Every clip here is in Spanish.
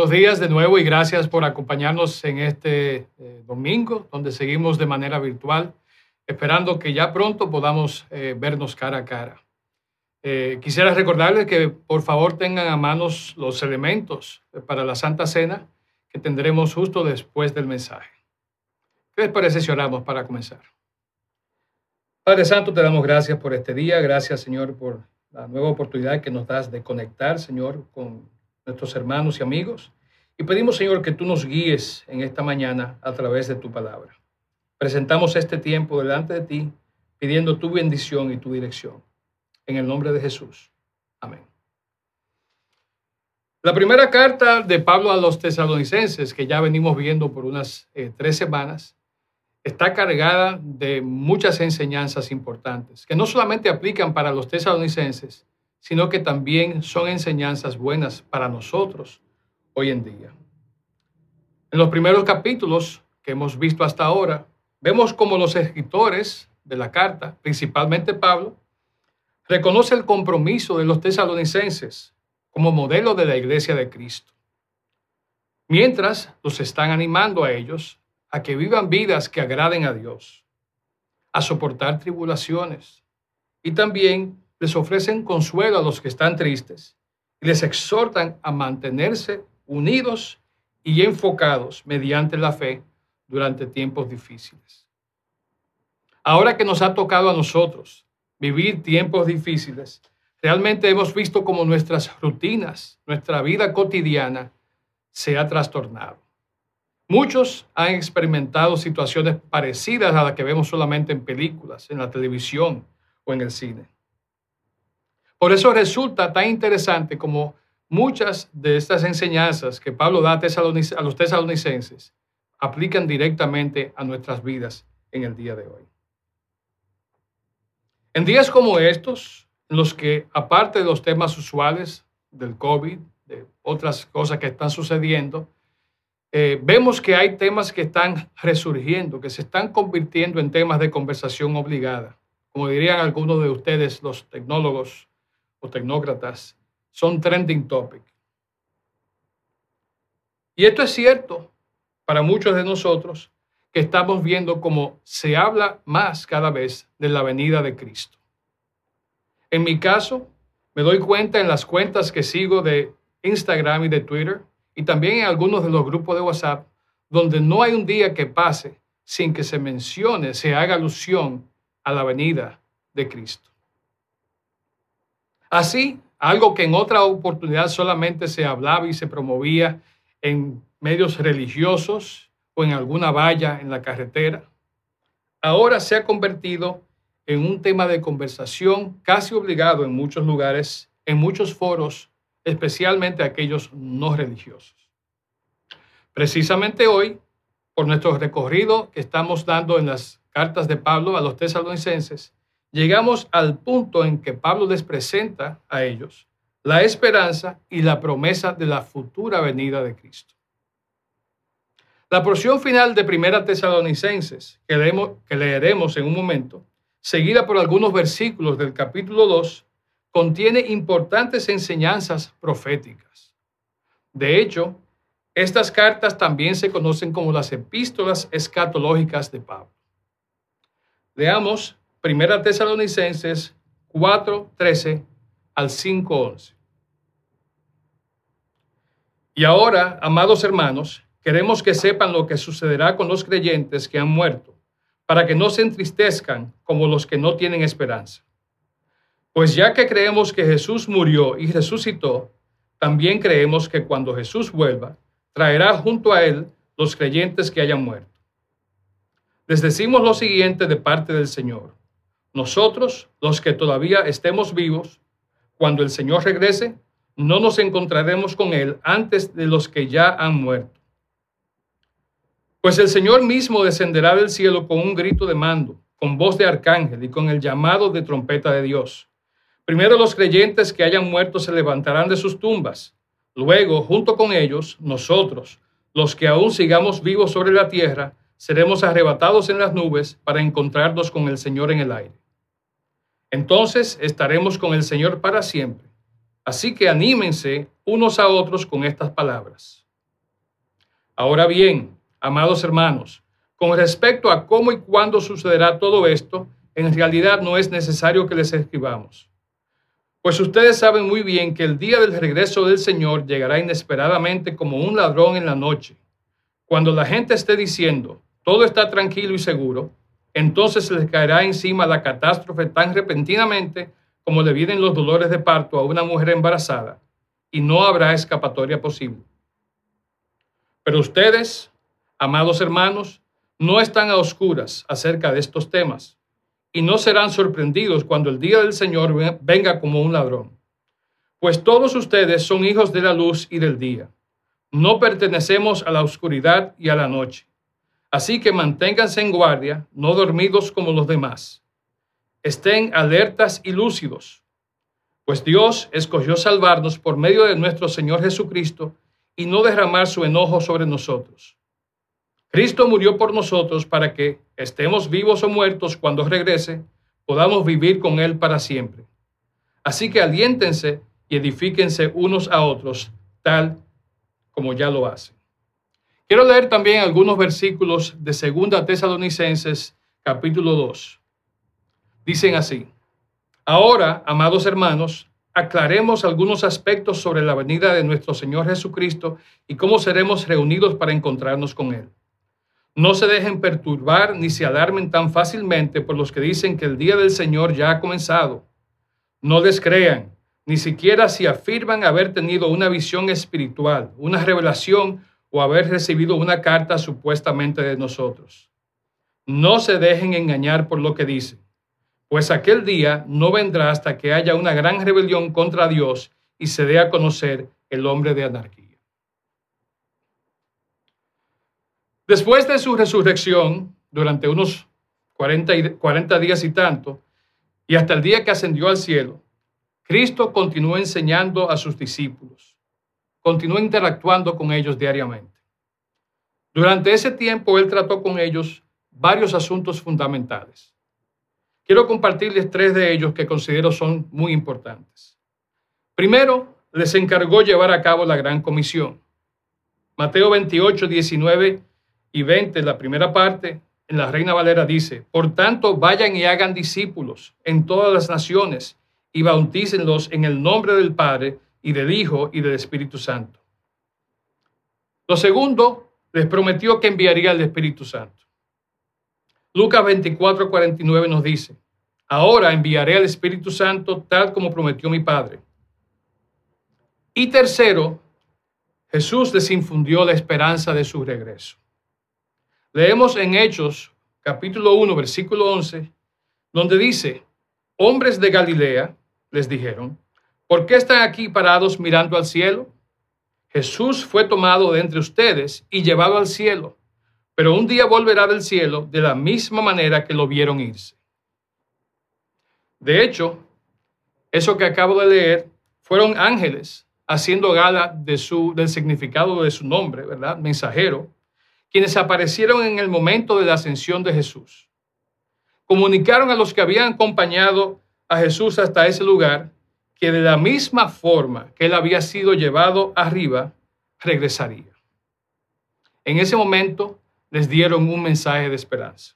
Buenos días de nuevo y gracias por acompañarnos en este eh, domingo, donde seguimos de manera virtual, esperando que ya pronto podamos eh, vernos cara a cara. Eh, quisiera recordarles que por favor tengan a manos los elementos para la Santa Cena que tendremos justo después del mensaje. ¿Qué les parece si oramos para comenzar? Padre Santo, te damos gracias por este día, gracias Señor por la nueva oportunidad que nos das de conectar, Señor, con nuestros hermanos y amigos. Y pedimos, Señor, que tú nos guíes en esta mañana a través de tu palabra. Presentamos este tiempo delante de ti, pidiendo tu bendición y tu dirección. En el nombre de Jesús. Amén. La primera carta de Pablo a los tesalonicenses, que ya venimos viendo por unas eh, tres semanas, está cargada de muchas enseñanzas importantes, que no solamente aplican para los tesalonicenses, sino que también son enseñanzas buenas para nosotros hoy en día. En los primeros capítulos que hemos visto hasta ahora, vemos como los escritores de la carta, principalmente Pablo, reconoce el compromiso de los tesalonicenses como modelo de la iglesia de Cristo. Mientras los están animando a ellos a que vivan vidas que agraden a Dios, a soportar tribulaciones y también les ofrecen consuelo a los que están tristes y les exhortan a mantenerse unidos y enfocados mediante la fe durante tiempos difíciles. Ahora que nos ha tocado a nosotros vivir tiempos difíciles, realmente hemos visto cómo nuestras rutinas, nuestra vida cotidiana se ha trastornado. Muchos han experimentado situaciones parecidas a las que vemos solamente en películas, en la televisión o en el cine. Por eso resulta tan interesante como muchas de estas enseñanzas que Pablo da a los tesalonicenses aplican directamente a nuestras vidas en el día de hoy. En días como estos, en los que aparte de los temas usuales del COVID, de otras cosas que están sucediendo, eh, vemos que hay temas que están resurgiendo, que se están convirtiendo en temas de conversación obligada. Como dirían algunos de ustedes, los tecnólogos o tecnócratas son trending topic. Y esto es cierto para muchos de nosotros que estamos viendo cómo se habla más cada vez de la venida de Cristo. En mi caso, me doy cuenta en las cuentas que sigo de Instagram y de Twitter y también en algunos de los grupos de WhatsApp, donde no hay un día que pase sin que se mencione, se haga alusión a la venida de Cristo. Así, algo que en otra oportunidad solamente se hablaba y se promovía en medios religiosos o en alguna valla en la carretera, ahora se ha convertido en un tema de conversación casi obligado en muchos lugares, en muchos foros, especialmente aquellos no religiosos. Precisamente hoy, por nuestro recorrido que estamos dando en las cartas de Pablo a los tesalonicenses, llegamos al punto en que Pablo les presenta a ellos la esperanza y la promesa de la futura venida de Cristo. La porción final de Primera Tesalonicenses, que, leemos, que leeremos en un momento, seguida por algunos versículos del capítulo 2, contiene importantes enseñanzas proféticas. De hecho, estas cartas también se conocen como las epístolas escatológicas de Pablo. Leamos Primera Tesalonicenses 4, 13 al 5, 11. Y ahora, amados hermanos, queremos que sepan lo que sucederá con los creyentes que han muerto, para que no se entristezcan como los que no tienen esperanza. Pues ya que creemos que Jesús murió y resucitó, también creemos que cuando Jesús vuelva, traerá junto a él los creyentes que hayan muerto. Les decimos lo siguiente de parte del Señor. Nosotros, los que todavía estemos vivos, cuando el Señor regrese, no nos encontraremos con Él antes de los que ya han muerto. Pues el Señor mismo descenderá del cielo con un grito de mando, con voz de arcángel y con el llamado de trompeta de Dios. Primero los creyentes que hayan muerto se levantarán de sus tumbas. Luego, junto con ellos, nosotros, los que aún sigamos vivos sobre la tierra, seremos arrebatados en las nubes para encontrarnos con el Señor en el aire. Entonces estaremos con el Señor para siempre. Así que anímense unos a otros con estas palabras. Ahora bien, amados hermanos, con respecto a cómo y cuándo sucederá todo esto, en realidad no es necesario que les escribamos. Pues ustedes saben muy bien que el día del regreso del Señor llegará inesperadamente como un ladrón en la noche. Cuando la gente esté diciendo, todo está tranquilo y seguro, entonces les caerá encima la catástrofe tan repentinamente como le vienen los dolores de parto a una mujer embarazada, y no habrá escapatoria posible. Pero ustedes, amados hermanos, no están a oscuras acerca de estos temas y no serán sorprendidos cuando el día del Señor venga como un ladrón. Pues todos ustedes son hijos de la luz y del día. No pertenecemos a la oscuridad y a la noche. Así que manténganse en guardia, no dormidos como los demás. Estén alertas y lúcidos, pues Dios escogió salvarnos por medio de nuestro Señor Jesucristo y no derramar su enojo sobre nosotros. Cristo murió por nosotros para que, estemos vivos o muertos cuando regrese, podamos vivir con Él para siempre. Así que aliéntense y edifíquense unos a otros, tal como ya lo hacen. Quiero leer también algunos versículos de 2 Tesalonicenses capítulo 2. Dicen así, Ahora, amados hermanos, aclaremos algunos aspectos sobre la venida de nuestro Señor Jesucristo y cómo seremos reunidos para encontrarnos con Él. No se dejen perturbar ni se alarmen tan fácilmente por los que dicen que el día del Señor ya ha comenzado. No les crean, ni siquiera si afirman haber tenido una visión espiritual, una revelación o haber recibido una carta supuestamente de nosotros. No se dejen engañar por lo que dicen, pues aquel día no vendrá hasta que haya una gran rebelión contra Dios y se dé a conocer el hombre de anarquía. Después de su resurrección, durante unos 40, 40 días y tanto, y hasta el día que ascendió al cielo, Cristo continuó enseñando a sus discípulos, continuó interactuando con ellos diariamente. Durante ese tiempo, Él trató con ellos varios asuntos fundamentales. Quiero compartirles tres de ellos que considero son muy importantes. Primero, les encargó llevar a cabo la gran comisión. Mateo 28, 19 y 20, la primera parte, en la Reina Valera dice, por tanto, vayan y hagan discípulos en todas las naciones y bautícenlos en el nombre del Padre y del Hijo y del Espíritu Santo. Lo segundo, les prometió que enviaría el Espíritu Santo. Lucas 24, 49 nos dice, ahora enviaré al Espíritu Santo tal como prometió mi Padre. Y tercero, Jesús les infundió la esperanza de su regreso. Leemos en Hechos capítulo 1, versículo 11, donde dice, hombres de Galilea, les dijeron, ¿por qué están aquí parados mirando al cielo? Jesús fue tomado de entre ustedes y llevado al cielo, pero un día volverá del cielo de la misma manera que lo vieron irse. De hecho, eso que acabo de leer fueron ángeles haciendo gala de su, del significado de su nombre, ¿verdad? Mensajero quienes aparecieron en el momento de la ascensión de Jesús. Comunicaron a los que habían acompañado a Jesús hasta ese lugar que de la misma forma que él había sido llevado arriba, regresaría. En ese momento les dieron un mensaje de esperanza.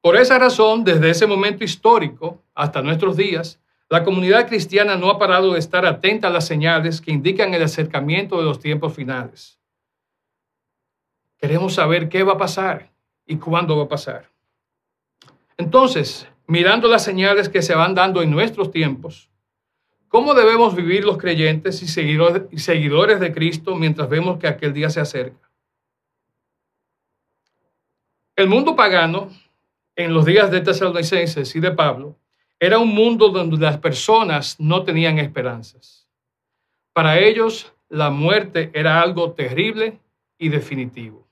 Por esa razón, desde ese momento histórico hasta nuestros días, la comunidad cristiana no ha parado de estar atenta a las señales que indican el acercamiento de los tiempos finales. Queremos saber qué va a pasar y cuándo va a pasar. Entonces, mirando las señales que se van dando en nuestros tiempos, ¿cómo debemos vivir los creyentes y seguidores de Cristo mientras vemos que aquel día se acerca? El mundo pagano, en los días de Tesalonicenses y de Pablo, era un mundo donde las personas no tenían esperanzas. Para ellos, la muerte era algo terrible y definitivo.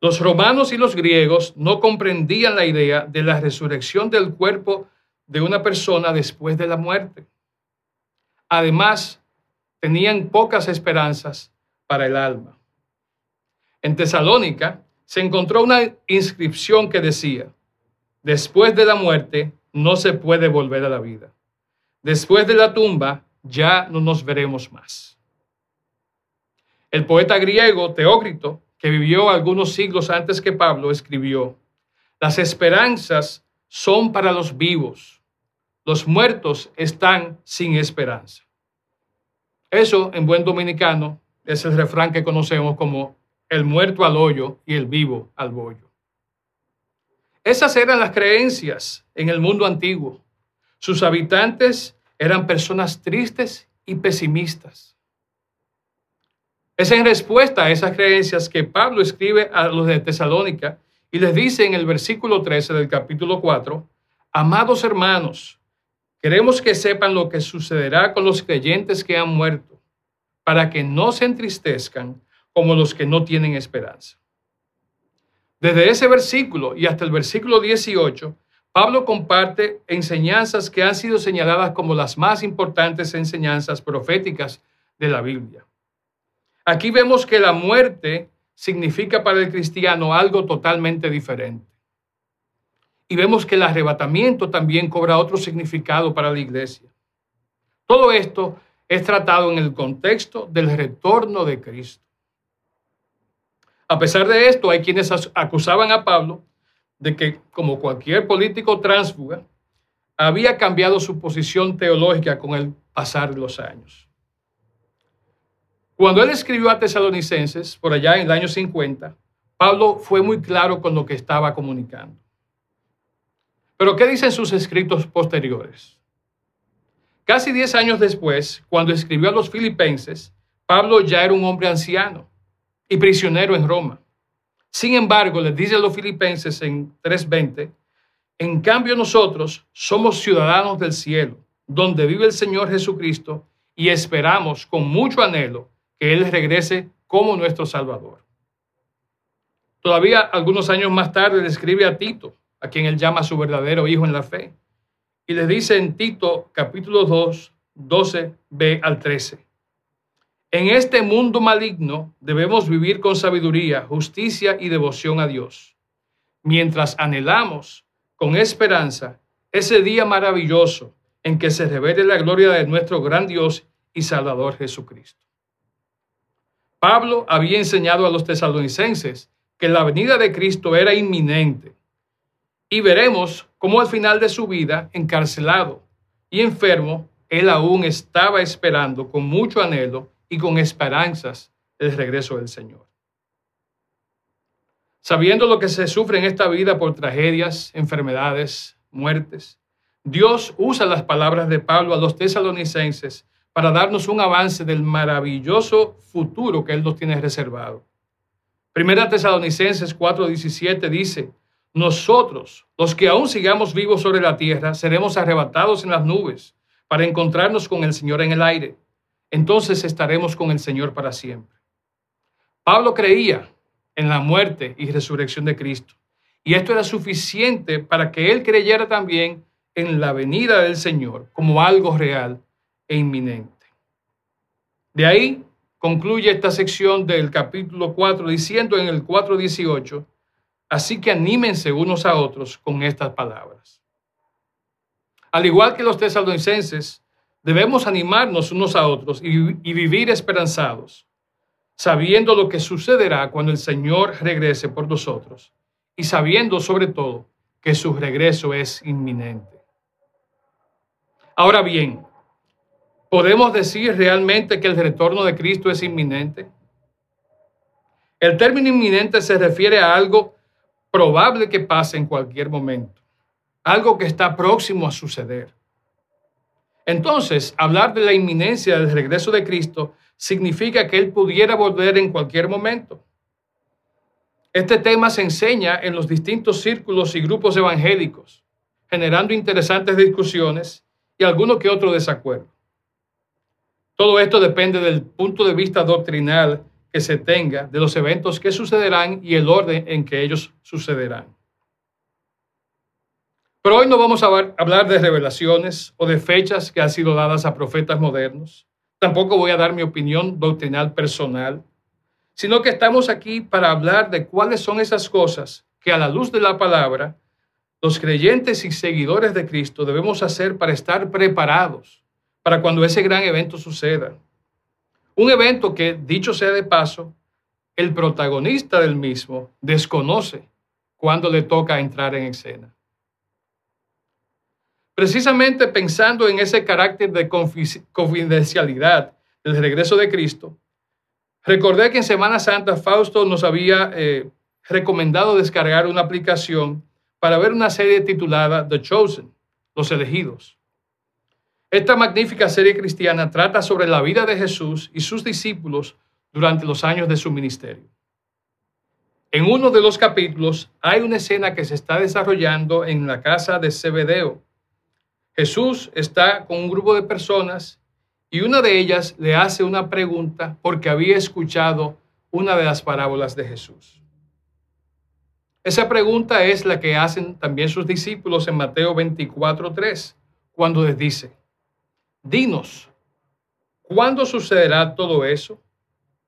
Los romanos y los griegos no comprendían la idea de la resurrección del cuerpo de una persona después de la muerte. Además, tenían pocas esperanzas para el alma. En Tesalónica se encontró una inscripción que decía, después de la muerte no se puede volver a la vida. después de la tumba ya no nos veremos más. El poeta griego Teócrito, que vivió algunos siglos antes que Pablo, escribió, las esperanzas son para los vivos, los muertos están sin esperanza. Eso, en buen dominicano, es el refrán que conocemos como el muerto al hoyo y el vivo al bollo. Esas eran las creencias en el mundo antiguo. Sus habitantes eran personas tristes y pesimistas. Es en respuesta a esas creencias que Pablo escribe a los de Tesalónica y les dice en el versículo 13 del capítulo 4, amados hermanos, queremos que sepan lo que sucederá con los creyentes que han muerto, para que no se entristezcan como los que no tienen esperanza. Desde ese versículo y hasta el versículo 18, Pablo comparte enseñanzas que han sido señaladas como las más importantes enseñanzas proféticas de la Biblia. Aquí vemos que la muerte significa para el cristiano algo totalmente diferente. Y vemos que el arrebatamiento también cobra otro significado para la iglesia. Todo esto es tratado en el contexto del retorno de Cristo. A pesar de esto, hay quienes acusaban a Pablo de que, como cualquier político tránsfuga, había cambiado su posición teológica con el pasar de los años. Cuando él escribió a Tesalonicenses, por allá en el año 50, Pablo fue muy claro con lo que estaba comunicando. Pero ¿qué dicen sus escritos posteriores? Casi diez años después, cuando escribió a los filipenses, Pablo ya era un hombre anciano y prisionero en Roma. Sin embargo, les dice a los filipenses en 3:20, en cambio nosotros somos ciudadanos del cielo, donde vive el Señor Jesucristo, y esperamos con mucho anhelo que Él regrese como nuestro Salvador. Todavía algunos años más tarde le escribe a Tito, a quien él llama su verdadero hijo en la fe, y le dice en Tito capítulo 2, 12b al 13. En este mundo maligno debemos vivir con sabiduría, justicia y devoción a Dios, mientras anhelamos con esperanza ese día maravilloso en que se revele la gloria de nuestro gran Dios y Salvador Jesucristo. Pablo había enseñado a los tesalonicenses que la venida de Cristo era inminente y veremos cómo al final de su vida, encarcelado y enfermo, él aún estaba esperando con mucho anhelo y con esperanzas el regreso del Señor. Sabiendo lo que se sufre en esta vida por tragedias, enfermedades, muertes, Dios usa las palabras de Pablo a los tesalonicenses para darnos un avance del maravilloso futuro que Él nos tiene reservado. Primera Tesalonicenses 4:17 dice, nosotros, los que aún sigamos vivos sobre la tierra, seremos arrebatados en las nubes para encontrarnos con el Señor en el aire entonces estaremos con el Señor para siempre. Pablo creía en la muerte y resurrección de Cristo. Y esto era suficiente para que él creyera también en la venida del Señor como algo real e inminente. De ahí concluye esta sección del capítulo 4 diciendo en el 4.18, así que anímense unos a otros con estas palabras. Al igual que los tesalonicenses, Debemos animarnos unos a otros y, vivir esperanzados, sabiendo lo que sucederá cuando el Señor regrese por nosotros y sabiendo sobre todo que su regreso es inminente. Ahora bien, ¿podemos decir realmente que el retorno de Cristo es inminente? El término inminente se refiere a algo probable que pase en cualquier momento, algo que está próximo a suceder. Entonces, hablar de la inminencia del regreso de Cristo significa que Él pudiera volver en cualquier momento. Este tema se enseña en los distintos círculos y grupos evangélicos, generando interesantes discusiones y alguno que otro desacuerdo. Todo esto depende del punto de vista doctrinal que se tenga de los eventos que sucederán y el orden en que ellos sucederán. Pero hoy no vamos a hablar de revelaciones o de fechas que han sido dadas a profetas modernos. Tampoco voy a dar mi opinión doctrinal personal, sino que estamos aquí para hablar de cuáles son esas cosas que a la luz de la palabra los creyentes y seguidores de Cristo debemos hacer para estar preparados para cuando ese gran evento suceda? Un evento que, dicho sea de paso, el protagonista del mismo desconoce cuando le toca entrar en escena. Precisamente pensando en ese carácter de confidencialidad del regreso de Cristo, recordé que en Semana Santa Fausto nos había eh, recomendado descargar una aplicación para ver una serie titulada The Chosen, Los Elegidos. Esta magnífica serie cristiana trata sobre la vida de Jesús y sus discípulos durante los años de su ministerio. En uno de los capítulos hay una escena que se está desarrollando en la casa de Zebedeo. Jesús está con un grupo de personas y una de ellas le hace una pregunta porque había escuchado una de las parábolas de Jesús. Esa pregunta es la que hacen también sus discípulos en Mateo 24:3, cuando les dice, dinos, ¿cuándo sucederá todo eso?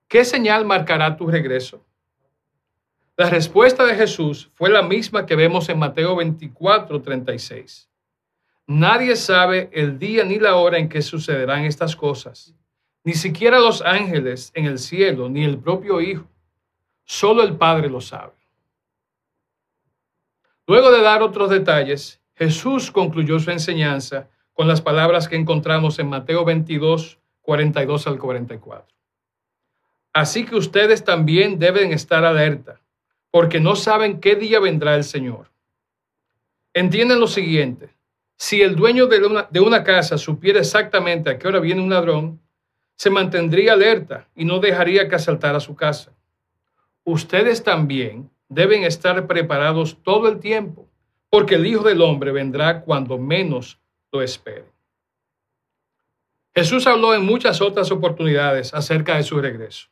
¿Qué señal marcará tu regreso? La respuesta de Jesús fue la misma que vemos en Mateo 24:36. Nadie sabe el día ni la hora en que sucederán estas cosas, ni siquiera los ángeles en el cielo, ni el propio Hijo. Solo el Padre lo sabe. Luego de dar otros detalles, Jesús concluyó su enseñanza con las palabras que encontramos en Mateo 22, 42 al 44. Así que ustedes también deben estar alerta, porque no saben qué día vendrá el Señor. Entienden lo siguiente, si el dueño de una, de una casa supiera exactamente a qué hora viene un ladrón, se mantendría alerta y no dejaría que asaltara su casa. Ustedes también deben estar preparados todo el tiempo, porque el Hijo del Hombre vendrá cuando menos lo espere. Jesús habló en muchas otras oportunidades acerca de su regreso.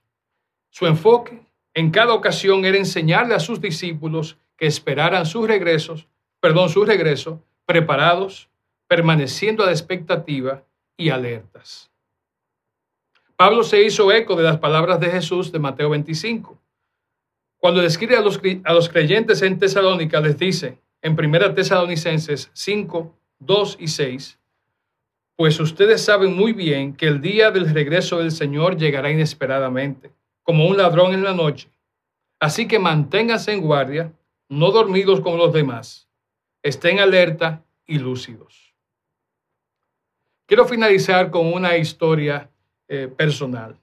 Su enfoque en cada ocasión era enseñarle a sus discípulos que esperaran sus regresos, perdón, su regreso, preparados, permaneciendo a la expectativa y alertas. Pablo se hizo eco de las palabras de Jesús de Mateo 25 cuando describe a los, a los creyentes en Tesalónica, les dice en 1 Tesalonicenses 5, 2 y 6, pues ustedes saben muy bien que el día del regreso del Señor llegará inesperadamente, como un ladrón en la noche. Así que manténganse en guardia, no dormidos como los demás. Estén alerta y lúcidos. Quiero finalizar con una historia eh, personal.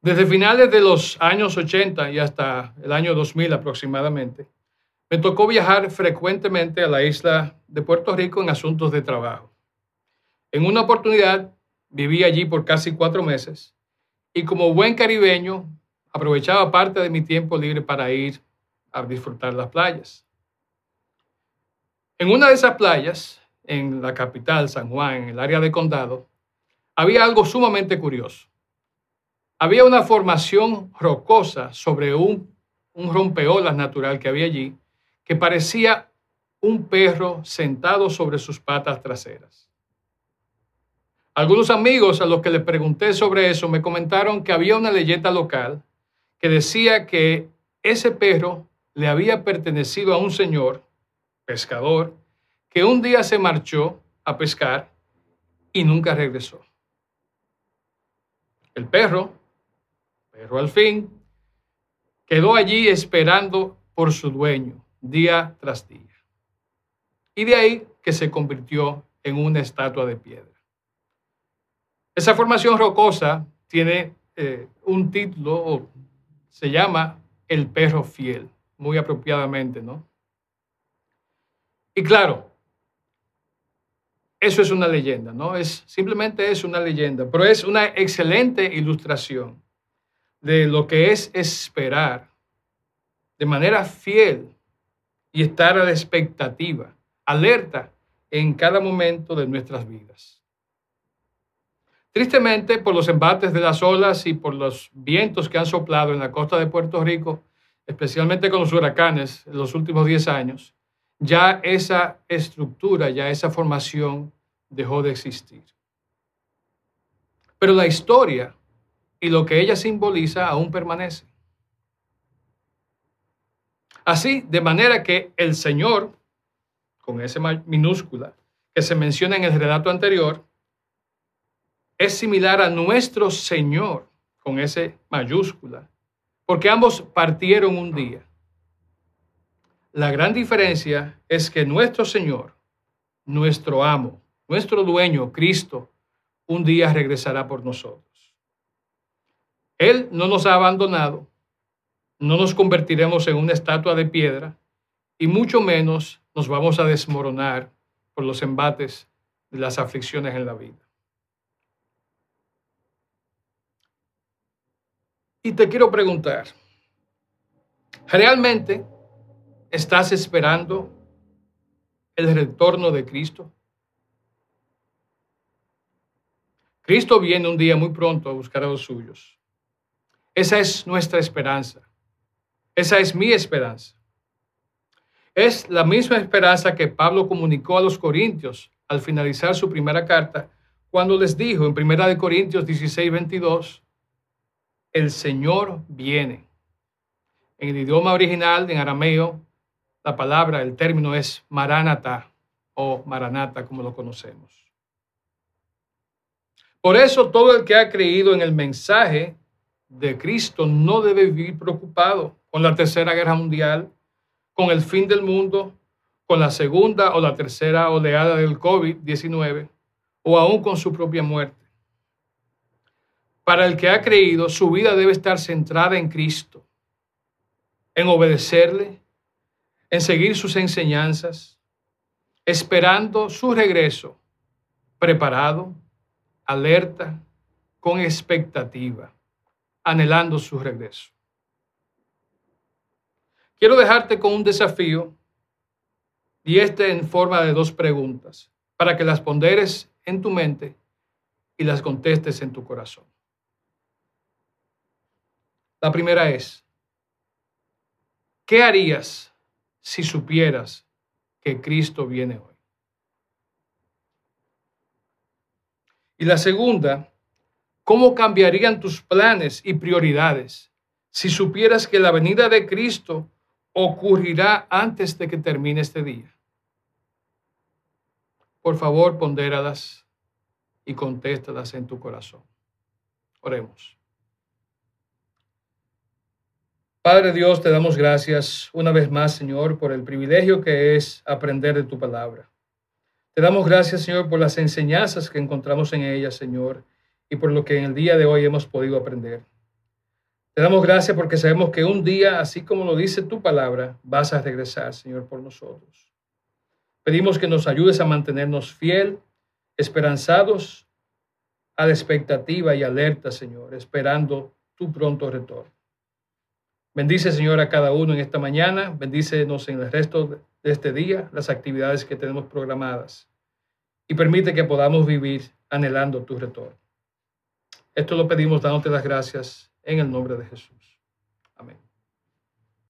Desde finales de los años 80 y hasta el año 2000 aproximadamente, me tocó viajar frecuentemente a la isla de Puerto Rico en asuntos de trabajo. En una oportunidad viví allí por casi cuatro meses y como buen caribeño aprovechaba parte de mi tiempo libre para ir a disfrutar las playas. En una de esas playas, en la capital, San Juan, en el área de condado, había algo sumamente curioso. Había una formación rocosa sobre un, un rompeolas natural que había allí que parecía un perro sentado sobre sus patas traseras. Algunos amigos a los que les pregunté sobre eso me comentaron que había una leyenda local que decía que ese perro le había pertenecido a un señor, pescador, que un día se marchó a pescar y nunca regresó. El perro pero al fin quedó allí esperando por su dueño día tras día. Y de ahí que se convirtió en una estatua de piedra. Esa formación rocosa tiene eh, un título, se llama El perro fiel, muy apropiadamente, ¿no? Y claro, eso es una leyenda, ¿no? Es simplemente es una leyenda, pero es una excelente ilustración de lo que es esperar de manera fiel y estar a la expectativa, alerta en cada momento de nuestras vidas. Tristemente, por los embates de las olas y por los vientos que han soplado en la costa de Puerto Rico, especialmente con los huracanes en los últimos 10 años, ya esa estructura, ya esa formación dejó de existir. Pero la historia y lo que ella simboliza aún permanece. Así, de manera que el Señor con S minúscula, que se menciona en el relato anterior, es similar a nuestro Señor, con S mayúscula, porque ambos partieron un día. La gran diferencia es que nuestro Señor, nuestro amo, nuestro dueño, Cristo, un día regresará por nosotros. Él no nos ha abandonado, no nos convertiremos en una estatua de piedra y mucho menos nos vamos a desmoronar por los embates de las aflicciones en la vida. Y te quiero preguntar, ¿realmente estás esperando el retorno de Cristo? Cristo viene un día muy pronto a buscar a los suyos. Esa es nuestra esperanza. Esa es mi esperanza. Es la misma esperanza que Pablo comunicó a los corintios al finalizar su primera carta, cuando les dijo en Primera de Corintios 16, 22, el Señor viene. En el idioma original, en arameo, la palabra, el término es maranata o maranata, como lo conocemos. Por eso todo el que ha creído en el mensaje de Cristo no debe vivir preocupado con la tercera guerra mundial, con el fin del mundo, con la segunda o la tercera oleada del COVID-19 o aún con su propia muerte. Para el que ha creído, su vida debe estar centrada en Cristo, en obedecerle, en seguir sus enseñanzas, esperando su regreso, preparado, alerta, con expectativa, anhelando su regreso. Quiero dejarte con un desafío y este en forma de dos preguntas para que las ponderes en tu mente y las contestes en tu corazón. La primera es, ¿qué harías si supieras que Cristo viene hoy? Y la segunda, ¿cómo cambiarían tus planes y prioridades si supieras que la venida de Cristo ocurrirá antes de que termine este día. Por favor, pondéralas y contéstalas en tu corazón. Oremos. Padre Dios, te damos gracias una vez más, Señor, por el privilegio que es aprender de tu palabra. Te damos gracias, Señor, por las enseñanzas que encontramos en ella, Señor, y por lo que en el día de hoy hemos podido aprender. Te damos gracias porque sabemos que un día, así como lo dice tu palabra, vas a regresar, Señor, por nosotros. Pedimos que nos ayudes a mantenernos fiel, esperanzados a la expectativa y alerta, Señor, esperando tu pronto retorno. Bendice, Señor, a cada uno en esta mañana. Bendícenos en el resto de este día, las actividades que tenemos programadas. Y permite que podamos vivir anhelando tu retorno. Esto lo pedimos dándote las gracias en el nombre de Jesús.